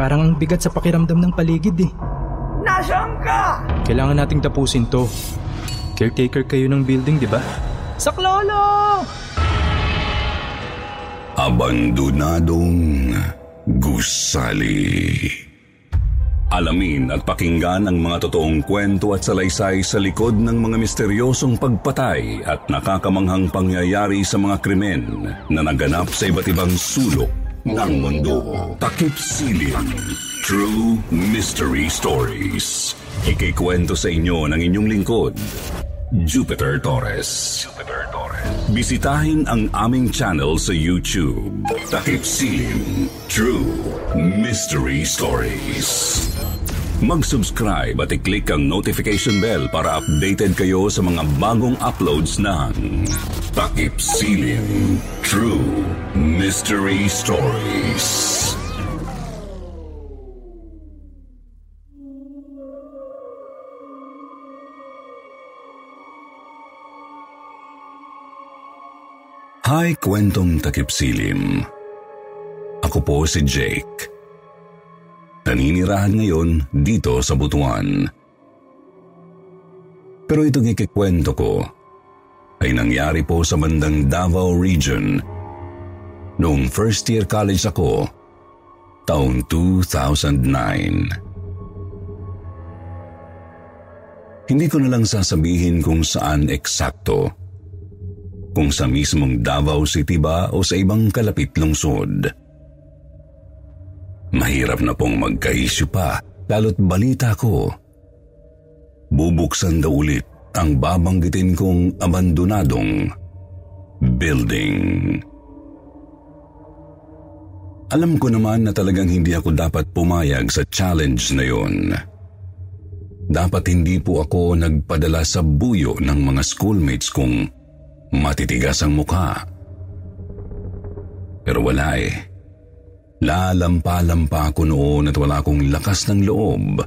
Parang ang bigat sa pakiramdam ng paligid eh. Nasaan ka? Kailangan nating tapusin to. Caretaker kayo ng building, di ba? Saklolo! Abandonadong gusali. Alamin at pakinggan ang mga totoong kwento at salaysay sa likod ng mga misteryosong pagpatay at nakakamanghang pangyayari sa mga krimen na naganap sa iba't ibang sulok ng mundo. Takip Silim. True Mystery Stories. Ikikwento sa inyo ng inyong lingkod, Jupiter Torres. Jupiter Torres. Bisitahin ang aming channel sa YouTube. Takip Silim. True Mystery Stories. Mag-subscribe at i-click ang notification bell para updated kayo sa mga bagong uploads ng Takip Silim True Mystery Stories. Hi, kwentong Takip Silim. Ako po si Jake. Naninirahan ngayon dito sa Butuan. Pero itong ikikwento ko ay nangyari po sa bandang Davao Region noong first year college ako taong 2009. Hindi ko na lang sasabihin kung saan eksakto. Kung sa mismong Davao City ba o sa ibang kalapit lungsod. Mahirap na pong magka-issue pa, lalo't balita ko. Bubuksan daw ulit ang babanggitin kong abandonadong building. Alam ko naman na talagang hindi ako dapat pumayag sa challenge na yon. Dapat hindi po ako nagpadala sa buyo ng mga schoolmates kong matitigas ang mukha. Pero wala eh. Lalampa-lampa ako noon at wala akong lakas ng loob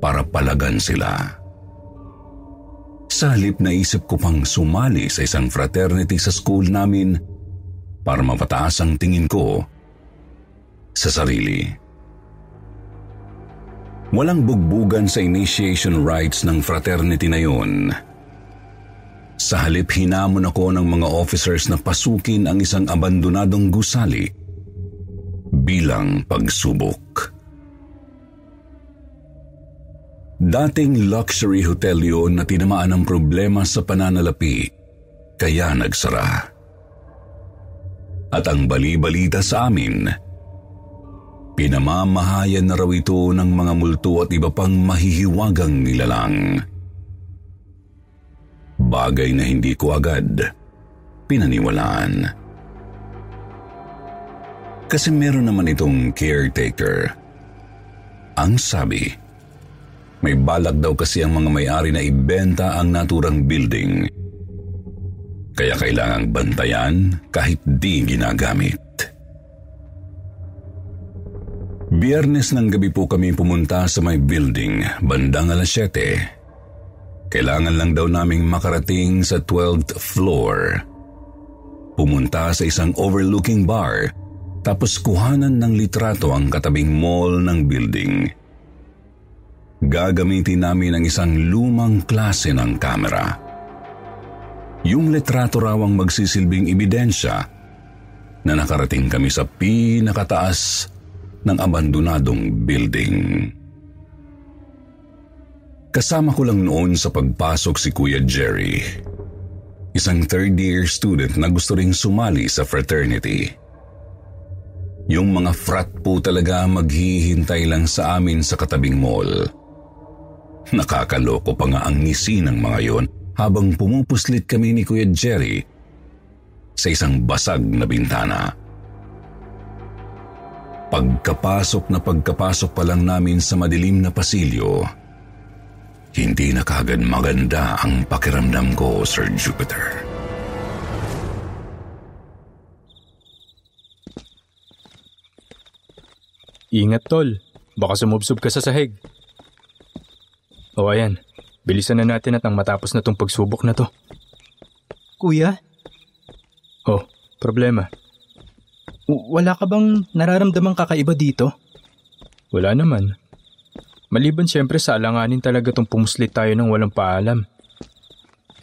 para palagan sila. Sa halip naisip ko pang sumali sa isang fraternity sa school namin para mapataas ang tingin ko sa sarili. Walang bugbugan sa initiation rites ng fraternity na yon. Sa halip hinamon ako ng mga officers na pasukin ang isang abandonadong gusali bilang pagsubok. Dating luxury hotel yun na tinamaan ng problema sa pananalapi, kaya nagsara. At ang bali-balita sa amin, pinamamahayan na raw ito ng mga multo at iba pang mahihiwagang nilalang. Bagay na hindi ko agad pinaniwalaan. Kasi meron naman itong caretaker. Ang sabi, may balak daw kasi ang mga may-ari na ibenta ang naturang building. Kaya kailangang bantayan kahit di ginagamit. Biyernes ng gabi po kami pumunta sa may building, bandang alas 7. Kailangan lang daw naming makarating sa 12th floor. Pumunta sa isang overlooking bar, tapos kuhanan ng litrato ang katabing mall ng building. Gagamitin namin ang isang lumang klase ng kamera. Yung litrato raw ang magsisilbing ebidensya na nakarating kami sa pinakataas ng abandonadong building. Kasama ko lang noon sa pagpasok si Kuya Jerry, isang third year student na gusto ring sumali sa fraternity. Yung mga frat po talaga maghihintay lang sa amin sa katabing mall. Nakakaloko pa nga ang ngisi ng mga yon habang pumupuslit kami ni Kuya Jerry sa isang basag na bintana. Pagkapasok na pagkapasok pa lang namin sa madilim na pasilyo, hindi na kagad maganda ang pakiramdam ko, Sir Jupiter. Ingat tol, baka sumubsob ka sa sahig. O ayan, bilisan na natin at ang matapos na tong pagsubok na to. Kuya, Oh, problema. w- wala ka bang nararamdamang kakaiba dito? Wala naman. Maliban siyempre sa alanganin talaga tong pumuslit tayo ng walang paalam.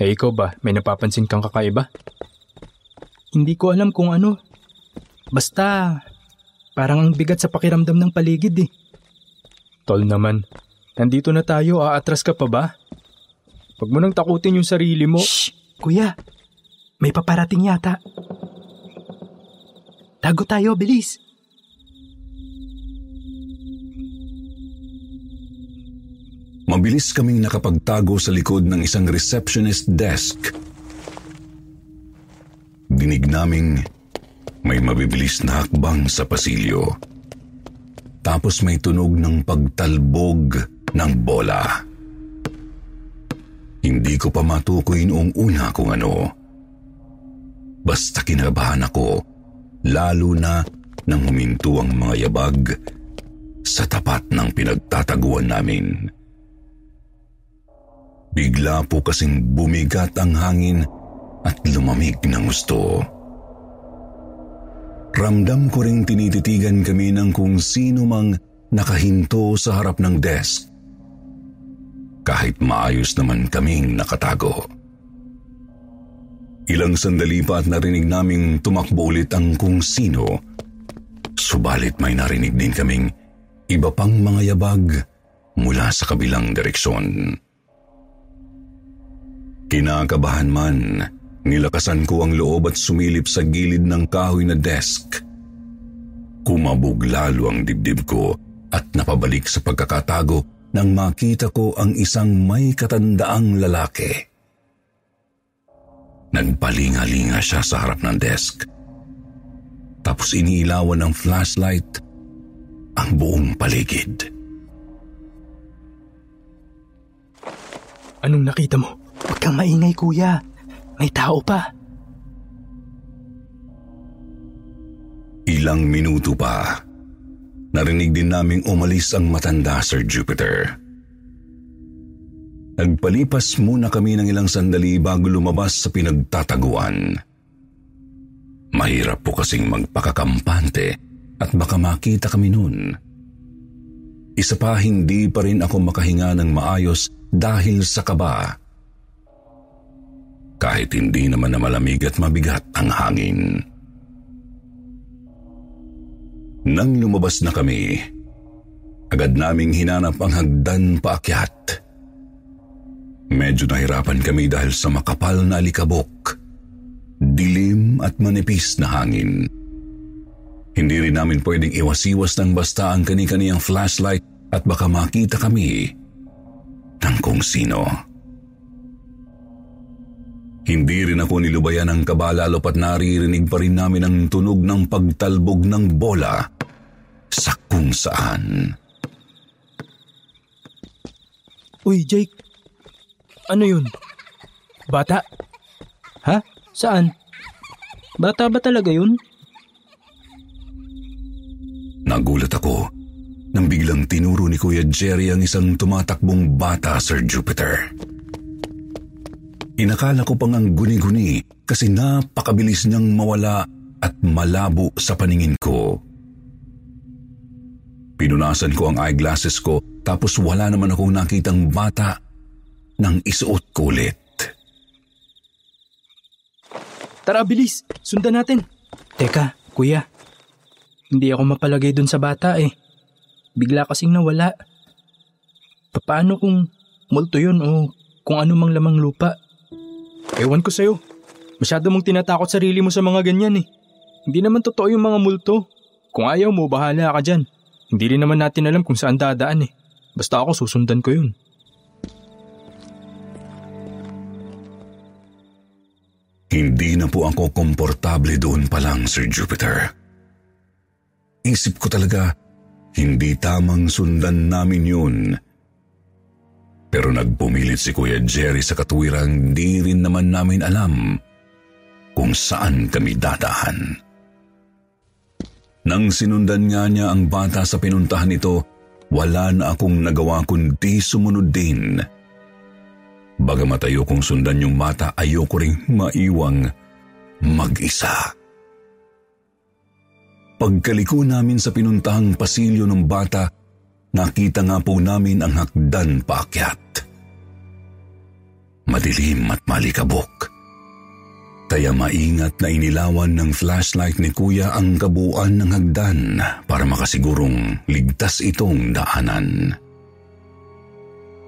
Eh ikaw ba, may napapansin kang kakaiba? Hindi ko alam kung ano. Basta, parang ang bigat sa pakiramdam ng paligid eh. Tol naman, nandito na tayo, aatras ka pa ba? Huwag mo nang takutin yung sarili mo. Shh! Kuya, may paparating yata. Tago tayo, bilis. Mabilis kaming nakapagtago sa likod ng isang receptionist desk. Dinig naming may mabibilis na hakbang sa pasilyo. Tapos may tunog ng pagtalbog ng bola. Hindi ko pa matukoy noong una kung ano. Basta kinabahan ako, lalo na nang huminto ang mga yabag sa tapat ng pinagtataguan namin. Bigla po kasing bumigat ang hangin at lumamig ng gusto. Ramdam ko ring tinititigan kami ng kung sino mang nakahinto sa harap ng desk. Kahit maayos naman kaming nakatago. Ilang sandali pa at narinig naming tumakbo ulit ang kung sino. Subalit may narinig din kaming iba pang mga yabag mula sa kabilang direksyon. Kinakabahan man, nilakasan ko ang loob at sumilip sa gilid ng kahoy na desk. Kumabog lalo ang dibdib ko at napabalik sa pagkakatago nang makita ko ang isang may katandaang lalaki. Nagpalinga-linga siya sa harap ng desk. Tapos iniilawan ng flashlight ang buong paligid. Anong nakita mo? Huwag kang maingay, kuya. May tao pa. Ilang minuto pa, narinig din naming umalis ang matanda, Sir Jupiter. Nagpalipas muna kami ng ilang sandali bago lumabas sa pinagtataguan. Mahirap po kasing magpakakampante at baka makita kami noon. Isa pa hindi pa rin ako makahinga ng maayos dahil sa kaba. Kahit hindi naman na malamig at mabigat ang hangin. Nang lumabas na kami, agad naming hinanap ang hagdan paakyat. Medyo nahirapan kami dahil sa makapal na alikabok, dilim at manipis na hangin. Hindi rin namin pwedeng iwasiwas ng basta ang kani-kaniyang flashlight at baka makita kami ng kung sino. Hindi rin ako nilubayan ng kaba lalo pat naririnig pa rin namin ang tunog ng pagtalbog ng bola sa kung saan. Uy, Jake. Ano yun? Bata? Ha? Saan? Bata ba talaga yun? Nagulat ako nang biglang tinuro ni Kuya Jerry ang isang tumatakbong bata, Sir Jupiter. Inakala ko pang ang guni-guni kasi napakabilis niyang mawala at malabo sa paningin ko. Pinunasan ko ang eyeglasses ko tapos wala naman akong nakitang bata nang isuot ko ulit. Tara, bilis. Sundan natin. Teka, kuya. Hindi ako mapalagay dun sa bata eh. Bigla kasing nawala. Paano kung multo yun o kung ano mang lamang lupa? Ewan ko sa'yo. Masyado mong tinatakot sarili mo sa mga ganyan eh. Hindi naman totoo yung mga multo. Kung ayaw mo, bahala ka dyan. Hindi rin naman natin alam kung saan dadaan eh. Basta ako susundan ko yun. Hindi na po ako komportable doon pa lang, Sir Jupiter. isip ko talaga, hindi tamang sundan namin yun. Pero nagpumilit si Kuya Jerry sa katwirang di rin naman namin alam kung saan kami dadaan. Nang sinundan nga niya ang bata sa pinuntahan nito, wala na akong nagawa kundi sumunod din. Bagamat ayokong sundan yung bata, ayoko ring maiwang mag-isa. Pagkaliko namin sa pinuntahang pasilyo ng bata, nakita nga po namin ang hakdan paakyat. Madilim at malikabok. Kaya maingat na inilawan ng flashlight ni kuya ang kabuuan ng hagdan para makasigurong ligtas itong daanan.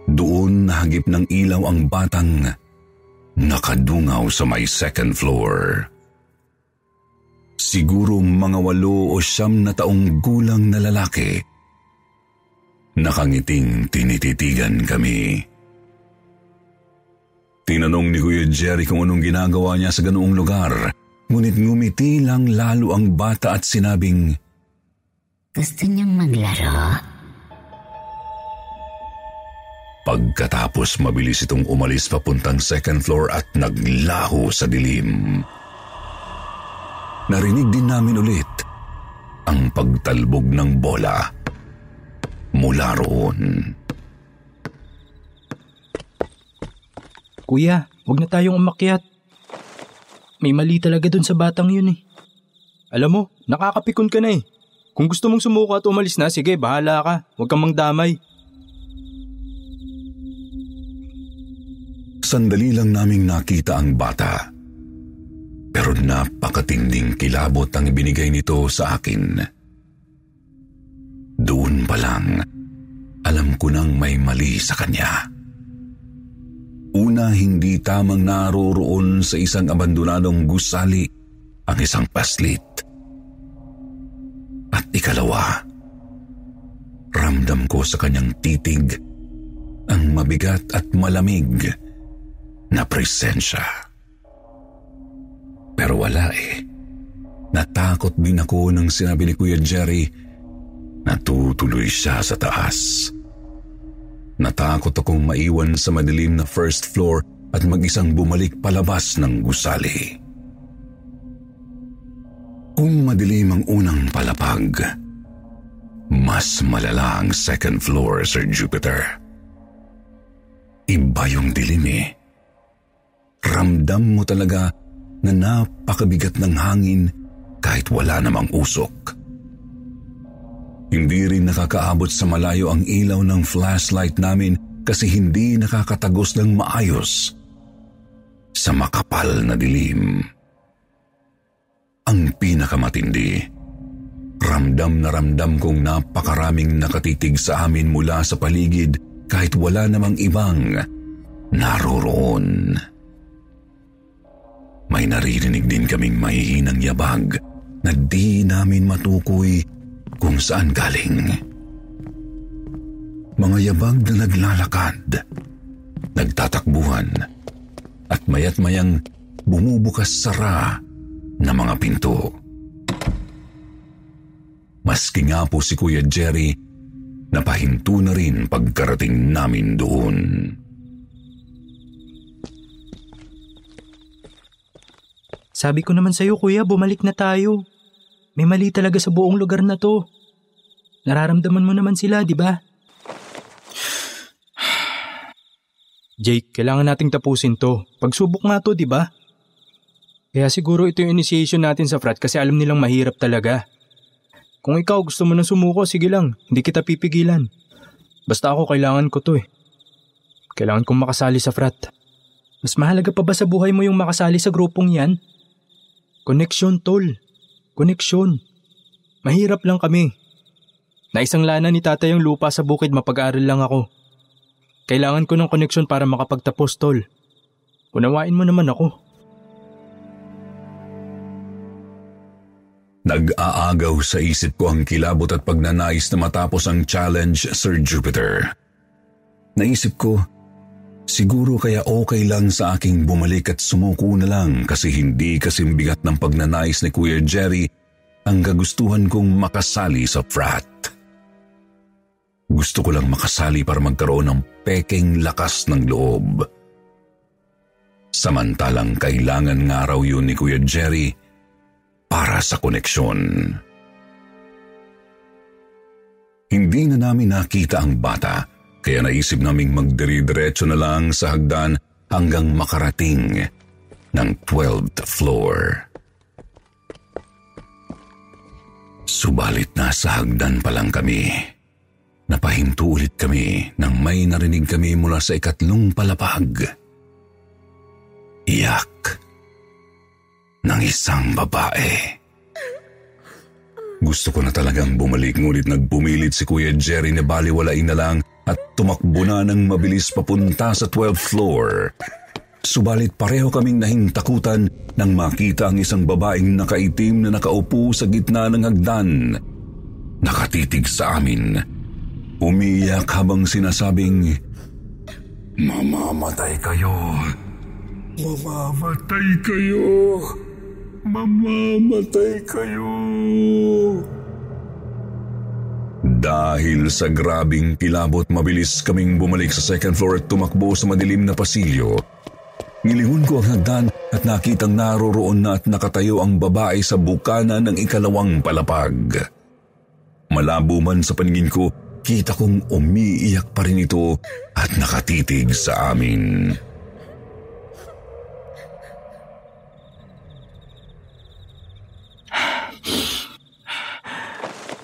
Doon nahagip ng ilaw ang batang nakadungaw sa may second floor. Siguro mga walo o siyam na taong gulang na lalaki. Nakangiting tinititigan kami. Tinanong ni Kuya Jerry kung anong ginagawa niya sa ganoong lugar, ngunit ngumiti lang lalo ang bata at sinabing, Gusto niyang maglaro? Pagkatapos mabilis itong umalis papuntang second floor at naglaho sa dilim. Narinig din namin ulit ang pagtalbog ng bola mula roon. Kuya, huwag na tayong umakyat. May mali talaga dun sa batang yun eh. Alam mo, nakakapikon ka na eh. Kung gusto mong sumuko at umalis na, sige, bahala ka. Huwag kang mangdamay. Sandali lang naming nakita ang bata. Pero napakatinding kilabot ang ibinigay nito sa akin. Pa lang, alam ko nang may mali sa kanya. Una, hindi tamang naroroon sa isang abandonadong gusali ang isang paslit. At ikalawa, ramdam ko sa kanyang titig ang mabigat at malamig na presensya. Pero wala eh. Natakot din ako nang sinabi ni Kuya Jerry na tutuloy siya sa taas. Natakot akong maiwan sa madilim na first floor at mag-isang bumalik palabas ng gusali. Kung madilim ang unang palapag, mas malala ang second floor, Sir Jupiter. Iba yung dilim eh ramdam mo talaga na napakabigat ng hangin kahit wala namang usok. Hindi rin nakakaabot sa malayo ang ilaw ng flashlight namin kasi hindi nakakatagos ng maayos sa makapal na dilim. Ang pinakamatindi, ramdam na ramdam kong napakaraming nakatitig sa amin mula sa paligid kahit wala namang ibang naroroon. May naririnig din kaming mahihinang yabag na di namin matukoy kung saan galing. Mga yabag na naglalakad, nagtatakbuhan, at mayat mayang bumubukas sara na mga pinto. Maski nga po si Kuya Jerry, napahinto na rin pagkarating namin doon. Sabi ko naman sa'yo kuya, bumalik na tayo. May mali talaga sa buong lugar na to. Nararamdaman mo naman sila, di ba? Jake, kailangan nating tapusin to. Pagsubok nga to, di ba? Kaya siguro ito yung initiation natin sa frat kasi alam nilang mahirap talaga. Kung ikaw gusto mo nang sumuko, sige lang. Hindi kita pipigilan. Basta ako kailangan ko to eh. Kailangan kong makasali sa frat. Mas mahalaga pa ba sa buhay mo yung makasali sa grupong yan? Koneksyon, tol. Koneksyon. Mahirap lang kami. Naisang lana ni tatay yung lupa sa bukid mapag-aaral lang ako. Kailangan ko ng koneksyon para makapagtapos, tol. Unawain mo naman ako. Nag-aagaw sa isip ko ang kilabot at pagnanais na matapos ang challenge, Sir Jupiter. Naisip ko, Siguro kaya okay lang sa aking bumalik at sumuko na lang kasi hindi kasing bigat ng pagnanais ni Kuya Jerry ang kagustuhan kong makasali sa frat. Gusto ko lang makasali para magkaroon ng peking lakas ng loob. Samantalang kailangan nga raw yun ni Kuya Jerry para sa koneksyon. Hindi na namin nakita ang bata, kaya naisip naming magdiri-diretso na lang sa hagdan hanggang makarating ng 12th floor. Subalit na sa hagdan pa lang kami. Napahinto ulit kami nang may narinig kami mula sa ikatlong palapag. Iyak ng isang babae. Gusto ko na talagang bumalik ngunit nagpumilit si Kuya Jerry na baliwalain na lang at tumakbo na ng mabilis papunta sa 12th floor. Subalit pareho kaming nahintakutan nang makita ang isang babaeng nakaitim na nakaupo sa gitna ng hagdan. Nakatitig sa amin. Umiyak habang sinasabing, Mamamatay kayo. Mamamatay kayo. Mamamatay kayo. Dahil sa grabing kilabot, mabilis kaming bumalik sa second floor at tumakbo sa madilim na pasilyo. Nilingon ko ang hagdan at nakitang naroroon na at nakatayo ang babae sa bukana ng ikalawang palapag. Malabo man sa paningin ko, kita kong umiiyak pa rin ito at nakatitig sa amin.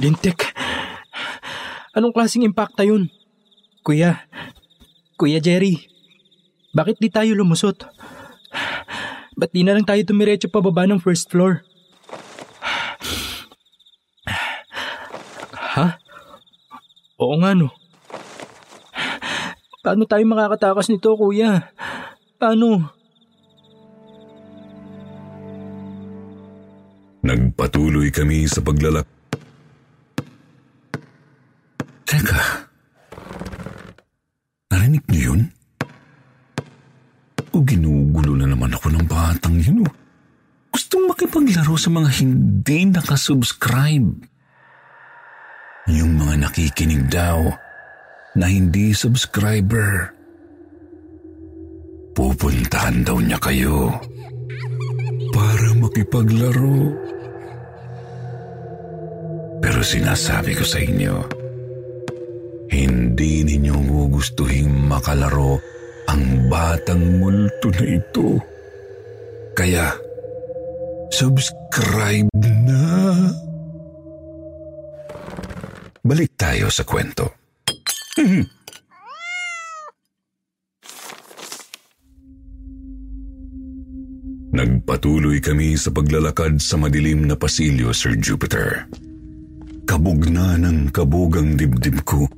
Lintik, anong klaseng impacta yun? Kuya, Kuya Jerry, bakit di tayo lumusot? Ba't di na lang tayo tumiretso pababa ng first floor? Ha? Oo nga no. Paano tayo makakatakas nito, kuya? Paano? Nagpatuloy kami sa paglalak. Teka. Narinig niyo yun? O ginugulo na naman ako ng batang yun. Oh. Gustong makipaglaro sa mga hindi nakasubscribe. Yung mga nakikinig daw na hindi subscriber. Pupuntahan daw niya kayo para makipaglaro. Pero sinasabi ko sa inyo, hindi ninyo gugustuhin makalaro ang batang multo na ito. Kaya, subscribe na. Balik tayo sa kwento. Nagpatuloy kami sa paglalakad sa madilim na pasilyo, Sir Jupiter. Kabog na ng kabog ang dibdib ko.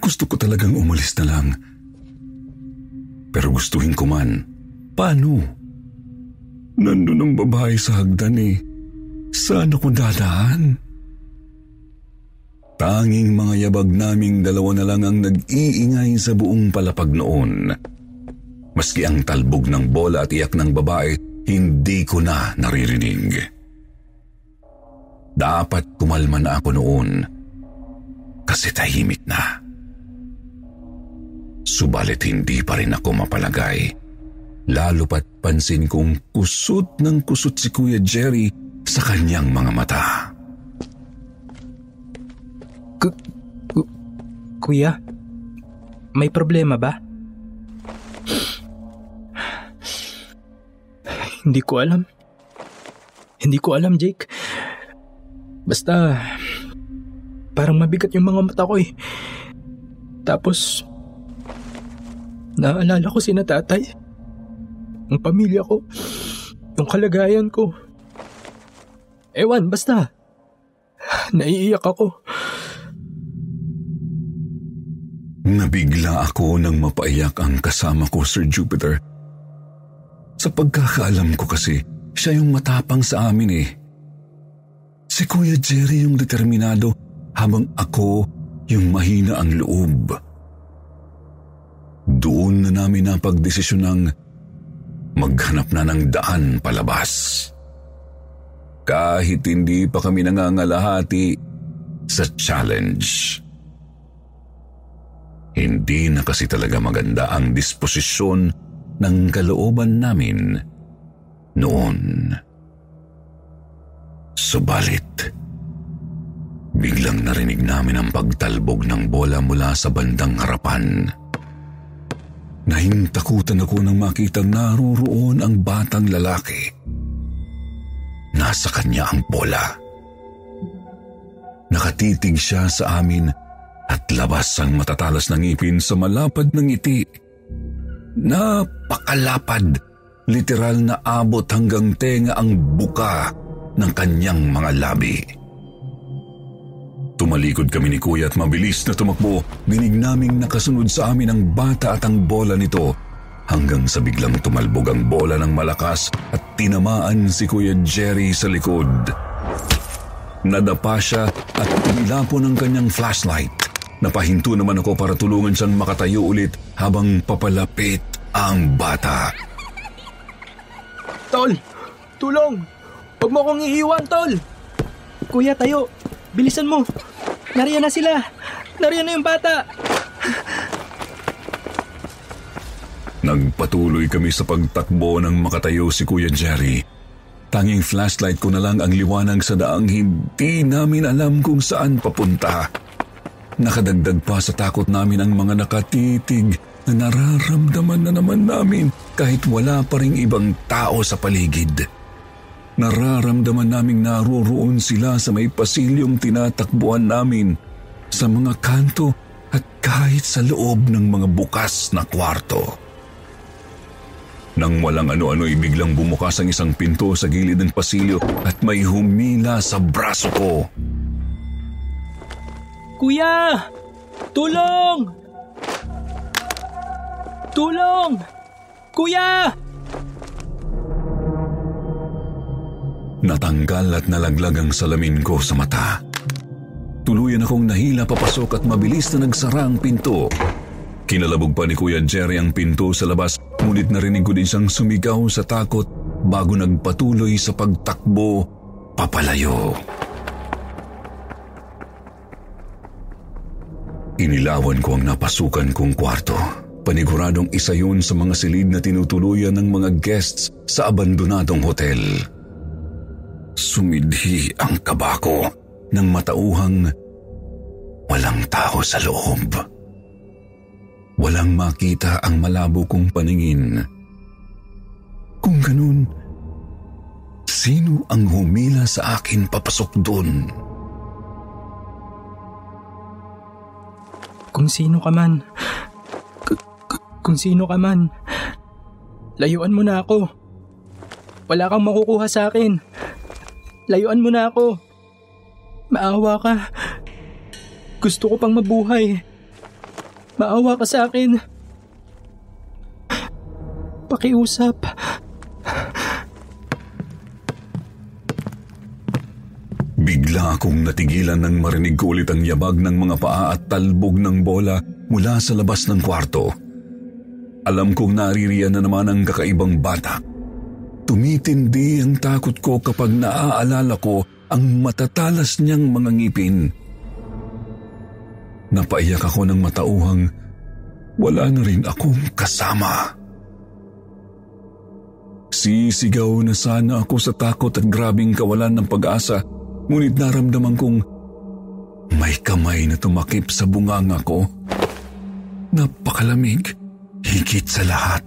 Gusto ko talagang umalis na lang. Pero gustuhin ko man, paano? Nandun ang babae sa hagdan eh. Saan ako dadaan? Tanging mga yabag naming dalawa na lang ang nag-iingay sa buong palapag noon. Maski ang talbog ng bola at iyak ng babae, hindi ko na naririnig. Dapat kumalma na ako noon kasi tahimik na. Subalit hindi pa rin ako mapalagay. Lalo pat pansin kong kusot ng kusot si Kuya Jerry sa kanyang mga mata. Ku- ku- kuya, may problema ba? Hindi ko alam. Hindi ko alam, Jake. Basta, parang mabigat yung mga mata ko eh. Tapos, naalala ko si na tatay. Ang pamilya ko. Yung kalagayan ko. Ewan, basta. Naiiyak ako. Nabigla ako nang mapaiyak ang kasama ko, Sir Jupiter. Sa pagkakaalam ko kasi, siya yung matapang sa amin eh. Si Kuya Jerry yung determinado habang ako yung mahina ang loob. Doon na namin napagdesisyon ng maghanap na ng daan palabas. kahit hindi pa kami nangangalahati sa challenge. Hindi na kasi talaga maganda ang disposisyon ng kalooban namin noon. Subalit, biglang narinig namin ang pagtalbog ng bola mula sa bandang harapan. Nahintakutan ako nang makitang naruroon ang batang lalaki. Nasa kanya ang bola. Nakatitig siya sa amin at labas ang matatalas ng ngipin sa malapad ng ngiti. Napakalapad, literal na abot hanggang tenga ang buka ng kanyang mga labi. Tumalikod kami ni Kuya at mabilis na tumakbo, dinig naming nakasunod sa amin ang bata at ang bola nito hanggang sa biglang tumalbog ang bola ng malakas at tinamaan si Kuya Jerry sa likod. Nadapa siya at umilapo ng kanyang flashlight. Napahinto naman ako para tulungan siyang makatayo ulit habang papalapit ang bata. Tol! Tulong! Huwag mo akong iiwan, Tol! Kuya, tayo! Bilisan mo! Nariyan na sila! Nariyan na yung bata! Nagpatuloy kami sa pagtakbo nang makatayo si Kuya Jerry. Tanging flashlight ko na lang ang liwanag sa daang hindi namin alam kung saan papunta. Nakadagdag pa sa takot namin ang mga nakatitig na nararamdaman na naman namin kahit wala pa ring ibang tao sa paligid. Nararamdaman naming naroroon sila sa may pasilyong tinatakbuhan namin, sa mga kanto at kahit sa loob ng mga bukas na kwarto. Nang walang ano-ano biglang bumukas ang isang pinto sa gilid ng pasilyo at may humila sa braso ko. Kuya! Tulong! Tulong! Kuya! Natanggal at nalaglag ang salamin ko sa mata. Tuluyan akong nahila papasok at mabilis na nagsara ang pinto. Kinalabog pa ni Kuya Jerry ang pinto sa labas, ngunit narinig ko din siyang sumigaw sa takot bago nagpatuloy sa pagtakbo papalayo. Inilawan ko ang napasukan kong kwarto. Paniguradong isa yun sa mga silid na tinutuluyan ng mga guests sa abandonadong hotel. Sumidhi ang kabako ng matauhang walang tao sa loob. Walang makita ang malabo kong paningin. Kung ganun, sino ang humila sa akin papasok doon? Kung sino ka man. Kung sino ka man. Layuan mo na ako. Wala kang makukuha sa akin. Layuan mo na ako. Maawa ka. Gusto ko pang mabuhay. Maawa ka sa akin. Pakiusap. Bigla akong natigilan nang marinig ko ulit ang yabag ng mga paa at talbog ng bola mula sa labas ng kwarto. Alam kong naririyan na naman ang kakaibang bata. Tumitindi ang takot ko kapag naaalala ko ang matatalas niyang mga ngipin. Napaiyak ako ng matauhang wala na rin akong kasama. Sisigaw na sana ako sa takot at grabing kawalan ng pag-asa Ngunit naramdaman kong may kamay na tumakip sa bunganga ko. Napakalamig. Higit sa lahat,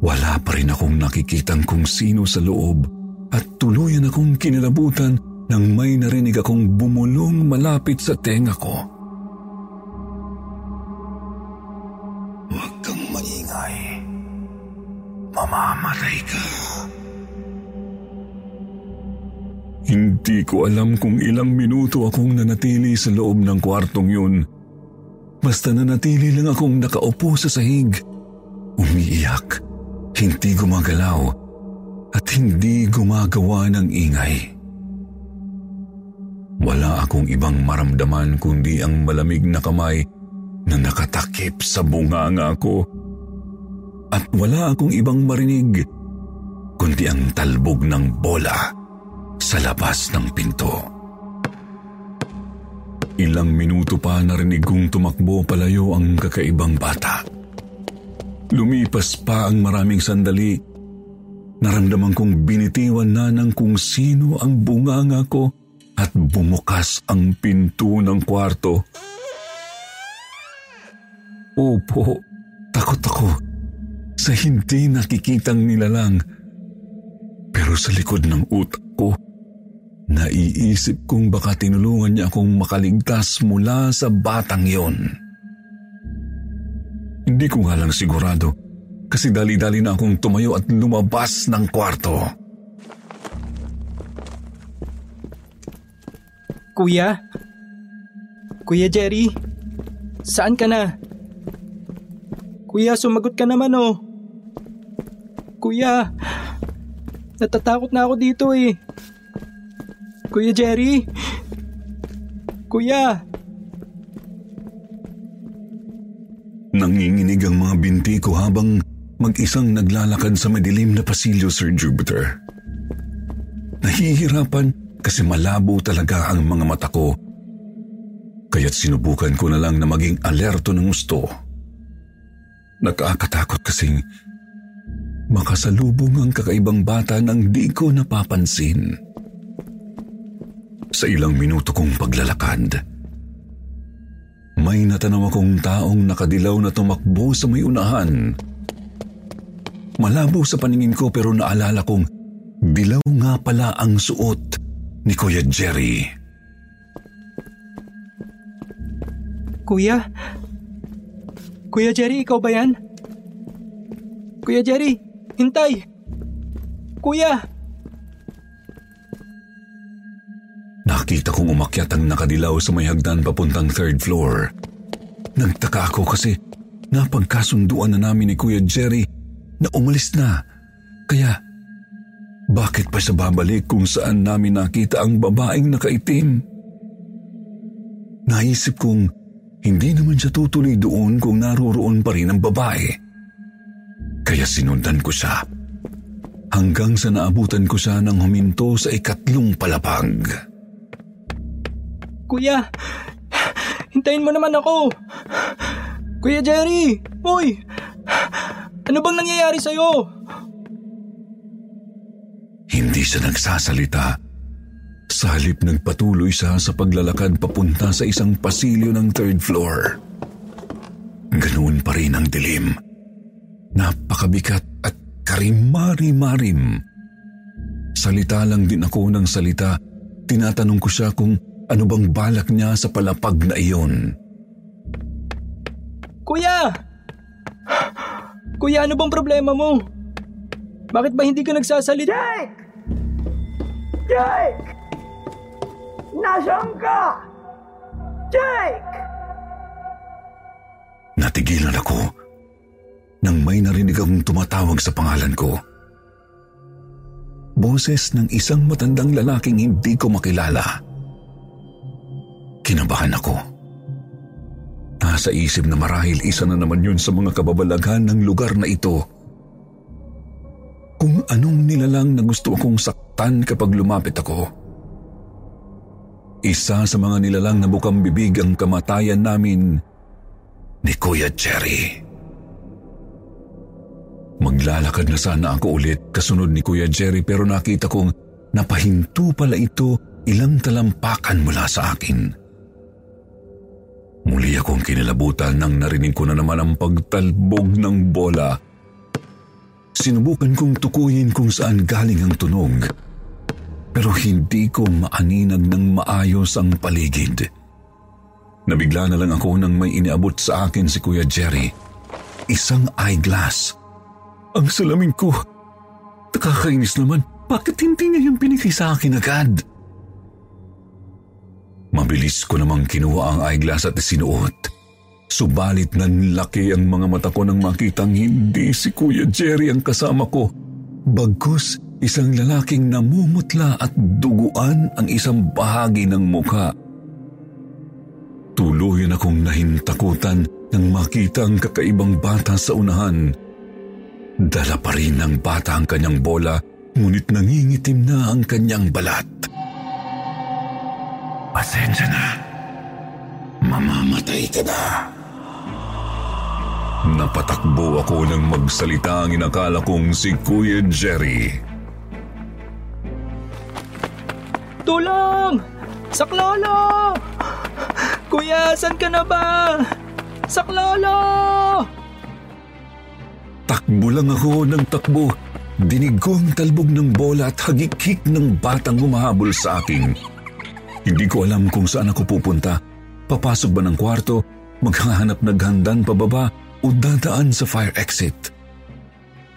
wala pa rin akong nakikitang kung sino sa loob at tuluyan akong kinilabutan nang may narinig akong bumulong malapit sa tenga ko. Huwag kang maingay. Mamamatay ka. Hindi ko alam kung ilang minuto akong nanatili sa loob ng kwartong yun. Basta nanatili lang akong nakaupo sa sahig. Umiiyak, hindi gumagalaw, at hindi gumagawa ng ingay. Wala akong ibang maramdaman kundi ang malamig na kamay na nakatakip sa bunganga ko. At wala akong ibang marinig kundi ang talbog ng bola sa labas ng pinto. Ilang minuto pa narinig kong tumakbo palayo ang kakaibang bata. Lumipas pa ang maraming sandali. Naramdaman kong binitiwan na ng kung sino ang bunganga ko at bumukas ang pinto ng kwarto. Opo, takot ako sa hindi nakikitang nilalang. Pero sa likod ng utak ko, naiisip kong baka tinulungan niya akong makaligtas mula sa batang yon. Hindi ko nga lang sigurado kasi dali-dali na akong tumayo at lumabas ng kwarto. Kuya? Kuya Jerry? Saan ka na? Kuya, sumagot ka naman oh. Kuya, natatakot na ako dito eh. Kuya Jerry? Kuya? Nanginginig ang mga binti ko habang mag-isang naglalakad sa madilim na pasilyo, Sir Jupiter. Nahihirapan kasi malabo talaga ang mga mata ko. Kaya't sinubukan ko na lang na maging alerto ng gusto. Nakakatakot kasing makasalubong ang kakaibang bata nang di ko napapansin. Sa ilang minuto kong paglalakad, may natanaw akong taong nakadilaw na tumakbo sa may unahan. Malabo sa paningin ko pero naalala kong dilaw nga pala ang suot ni Kuya Jerry. Kuya? Kuya Jerry, ikaw ba yan? Kuya Jerry, hintay! Kuya! Nakita umakyat ang nakadilaw sa may hagdan papuntang third floor. Nagtaka ako kasi napagkasunduan na namin ni Kuya Jerry na umalis na. Kaya, bakit pa siya babalik kung saan namin nakita ang babaeng nakaitim? Naisip kong hindi naman siya tutuloy doon kung naroroon pa rin ang babae. Kaya sinundan ko siya. Hanggang sa naabutan ko siya ng huminto sa ikatlong palapag. Kuya! Hintayin mo naman ako! Kuya Jerry! Uy! Ano bang nangyayari sa'yo? Hindi siya nagsasalita sa halip nagpatuloy siya sa paglalakad papunta sa isang pasilyo ng third floor. Ganoon pa rin ang dilim. Napakabigat at karimari-marim. Salita lang din ako ng salita. Tinatanong ko siya kung ano bang balak niya sa palapag na iyon. Kuya! Kuya, ano bang problema mo? Bakit ba hindi ka nagsasalita? Jake! Jake! Nasaan ka? Jake! Natigilan ako nang may narinig akong tumatawag sa pangalan ko. Boses ng isang matandang lalaking hindi ko makilala. Kinabahan ako. Nasa isip na marahil isa na naman yun sa mga kababalaghan ng lugar na ito. Kung anong nilalang na gusto akong saktan kapag lumapit ako. Isa sa mga nilalang na bukang bibig ang kamatayan namin ni Kuya Jerry. Maglalakad na sana ako ulit kasunod ni Kuya Jerry pero nakita kong napahinto pala ito ilang talampakan mula sa akin. Muli akong kinilabutan nang narinig ko na naman ang pagtalbog ng bola. Sinubukan kong tukuyin kung saan galing ang tunog. Pero hindi ko maaninag ng maayos ang paligid. Nabigla na lang ako nang may iniabot sa akin si Kuya Jerry. Isang eyeglass. Ang salamin ko. Nakakainis naman. Bakit hindi niya yung binigay sa akin agad? Mabilis ko namang kinuha ang eyeglass at sinuot. Subalit nanlaki ang mga mata ko nang makitang hindi si Kuya Jerry ang kasama ko. Bagkus, isang lalaking namumutla at duguan ang isang bahagi ng mukha. Tuluyan akong nahintakutan nang makita ang kakaibang bata sa unahan. Dala pa rin ng bata ang kanyang bola ngunit nangingitim na ang kanyang balat. Pasensya na. Mamamatay ka na. Napatakbo ako nang magsalita ang inakala kong si Kuya Jerry. Tulong! Saklolo! Kuya, saan ka na ba? Saklolo! Takbo lang ako ng takbo. Dinig ko ang talbog ng bola at hagik-hik ng batang humahabol sa akin. Hindi ko alam kung saan ako pupunta. Papasok ba ng kwarto, maghahanap naghandan pababa o dadaan sa fire exit.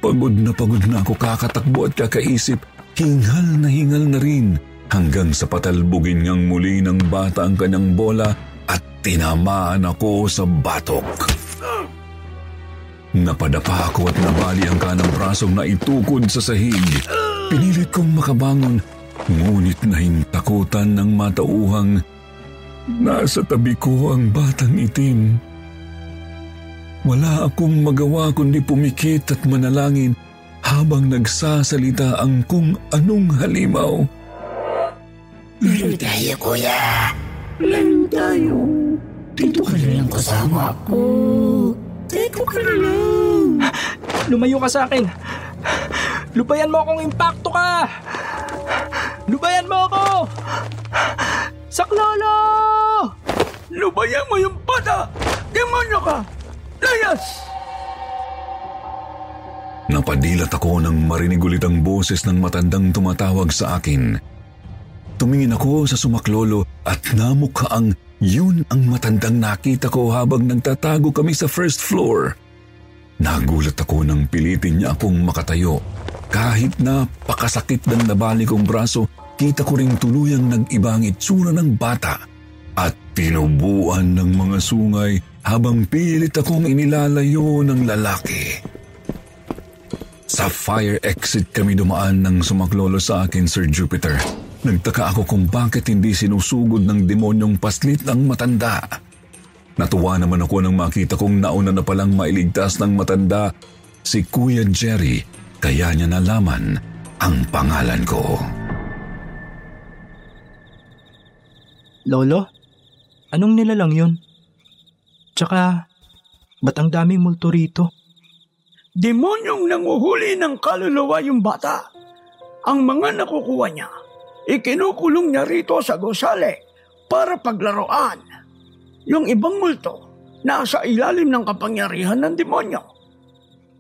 Pagod na pagod na ako kakatakbo at kakaisip, hingal na hingal na rin hanggang sa patalbugin ngang muli ng bata ang kanyang bola at tinamaan ako sa batok. Napadapa ako at nabali ang kanang brasong na itukod sa sahig. Pinilit kong makabangon, ngunit nahintakutan ng matauhang nasa tabi ko ang batang itim. Wala akong magawa kundi pumikit at manalangin habang nagsasalita ang kung anong halimaw. Lalo tayo, kuya. Lalo tayo. Dito ka na lang kasama ko. Dito ka na lang. Lumayo ka sa akin. Lubayan mo akong impacto ka. Lubayan mo ako. Saklolo! Lubayan mo yung bata! Demonyo ka! Layas! Napadilat ako nang marinig ulit ang boses ng matandang tumatawag sa akin. Tumingin ako sa sumaklolo at namukhaang yun ang matandang nakita ko habang nagtatago kami sa first floor. Nagulat ako nang pilitin niya akong makatayo. Kahit na pakasakit ng nabali kong braso, kita ko ring tuluyang nag-iba ang itsura ng bata at tinubuan ng mga sungay habang pilit akong inilalayo ng lalaki. Sa fire exit kami dumaan ng sumaklolo sa akin, Sir Jupiter. Nagtaka ako kung bakit hindi sinusugod ng demonyong paslit ang matanda. Natuwa naman ako nang makita kong nauna na palang mailigtas ng matanda si Kuya Jerry kaya niya nalaman ang pangalan ko. Lolo, anong nilalang yun? Tsaka, ba't ang daming multo rito? Demonyong nanguhuli ng kaluluwa yung bata. Ang mga nakukuha niya, ikinukulong niya rito sa gusali para paglaruan. Yung ibang multo, nasa ilalim ng kapangyarihan ng demonyo.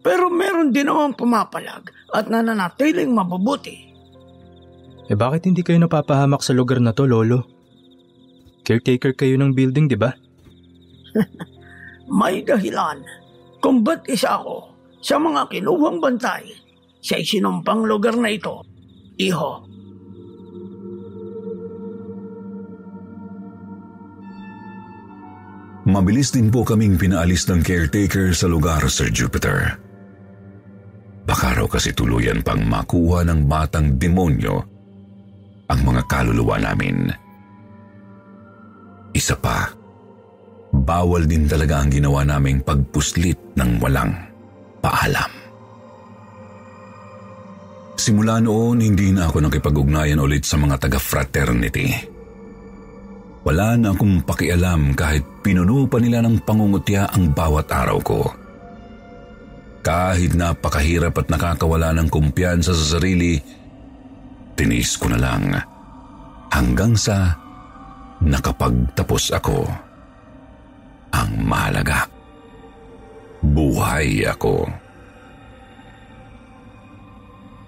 Pero meron din naman pumapalag at nananatiling mabubuti. Eh bakit hindi kayo napapahamak sa lugar na to, Lolo? Caretaker kayo ng building, di ba? May dahilan kung ba't isa ako sa mga kinuhang bantay sa isinumpang lugar na ito, iho. Mabilis din po kaming pinaalis ng caretaker sa lugar, Sir Jupiter. Baka raw kasi tuluyan pang makuha ng batang demonyo ang mga kaluluwa namin. Isa pa, bawal din talaga ang ginawa naming pagpuslit ng walang paalam. Simula noon, hindi na ako nakipag-ugnayan ulit sa mga taga-fraternity. Wala na akong pakialam kahit pinuno pa nila ng pangungutya ang bawat araw ko. Kahit napakahirap at nakakawala ng kumpiyansa sa sarili, tinis ko na lang hanggang sa nakapagtapos ako. Ang mahalaga, buhay ako.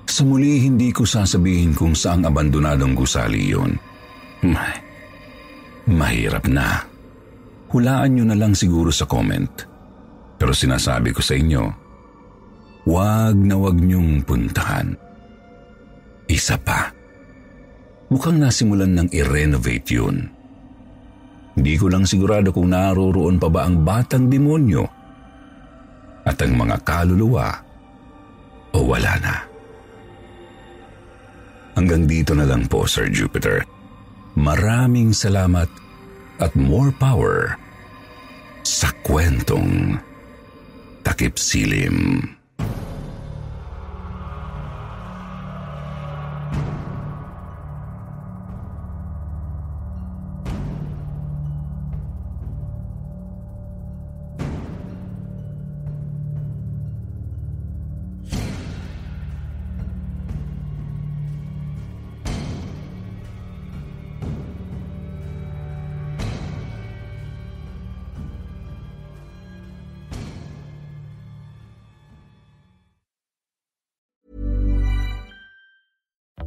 Sa muli, hindi ko sasabihin kung saang abandonadong gusali yun. Mahirap na. Hulaan nyo na lang siguro sa comment. Pero sinasabi ko sa inyo, wag na wag nyong puntahan. Isa pa, mukhang nasimulan ng i-renovate yun. Hindi ko lang sigurado kung naroroon pa ba ang batang demonyo at ang mga kaluluwa o wala na. Hanggang dito na lang po, Sir Jupiter. Maraming salamat at more power sa kwentong takip silim.